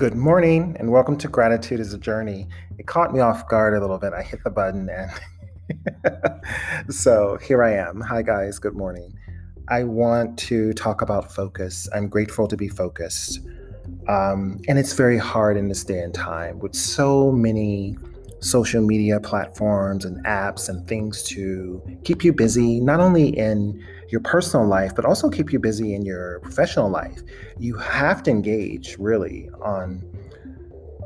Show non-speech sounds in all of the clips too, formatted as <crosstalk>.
Good morning and welcome to Gratitude is a Journey. It caught me off guard a little bit. I hit the button and <laughs> so here I am. Hi, guys. Good morning. I want to talk about focus. I'm grateful to be focused. Um, and it's very hard in this day and time with so many social media platforms and apps and things to keep you busy, not only in your personal life, but also keep you busy in your professional life. You have to engage really on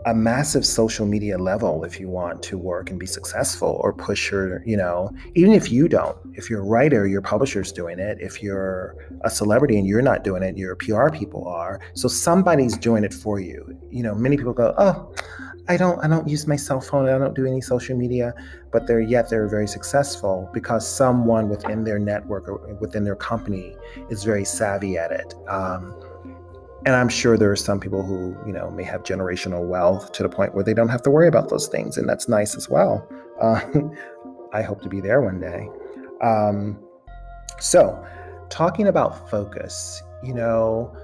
a massive social media level if you want to work and be successful or push your, you know, even if you don't, if you're a writer, your publisher's doing it. If you're a celebrity and you're not doing it, your PR people are. So somebody's doing it for you. You know, many people go, oh, I don't I don't use my cell phone. I don't do any social media, but they're yet they're very successful because someone within their network or within their company is very savvy at it. Um, and I'm sure there are some people who you know may have generational wealth to the point where they don't have to worry about those things, and that's nice as well. Uh, <laughs> I hope to be there one day. Um, so, talking about focus, you know,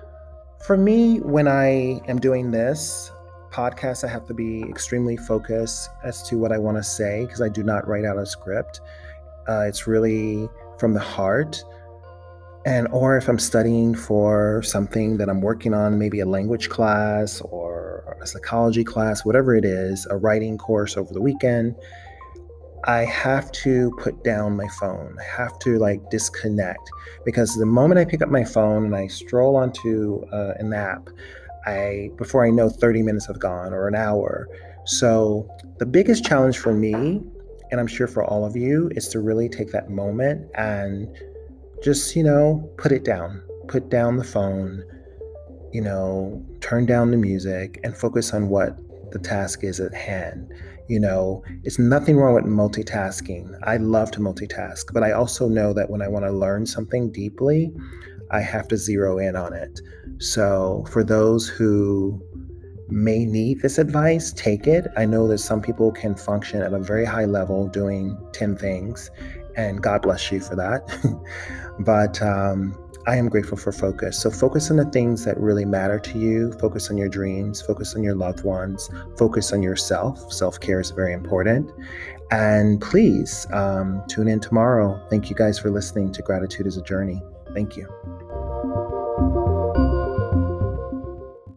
for me, when I am doing this, podcasts, I have to be extremely focused as to what I want to say because I do not write out a script. Uh, it's really from the heart. And, or if I'm studying for something that I'm working on, maybe a language class or a psychology class, whatever it is, a writing course over the weekend, I have to put down my phone. I have to like disconnect because the moment I pick up my phone and I stroll onto uh, an app, I before I know 30 minutes have gone or an hour. So the biggest challenge for me, and I'm sure for all of you, is to really take that moment and just, you know, put it down. Put down the phone, you know, turn down the music and focus on what the task is at hand. You know, it's nothing wrong with multitasking. I love to multitask, but I also know that when I want to learn something deeply, I have to zero in on it. So, for those who may need this advice, take it. I know that some people can function at a very high level doing 10 things, and God bless you for that. <laughs> but um, I am grateful for focus. So, focus on the things that really matter to you, focus on your dreams, focus on your loved ones, focus on yourself. Self care is very important. And please um, tune in tomorrow. Thank you guys for listening to Gratitude is a Journey. Thank you.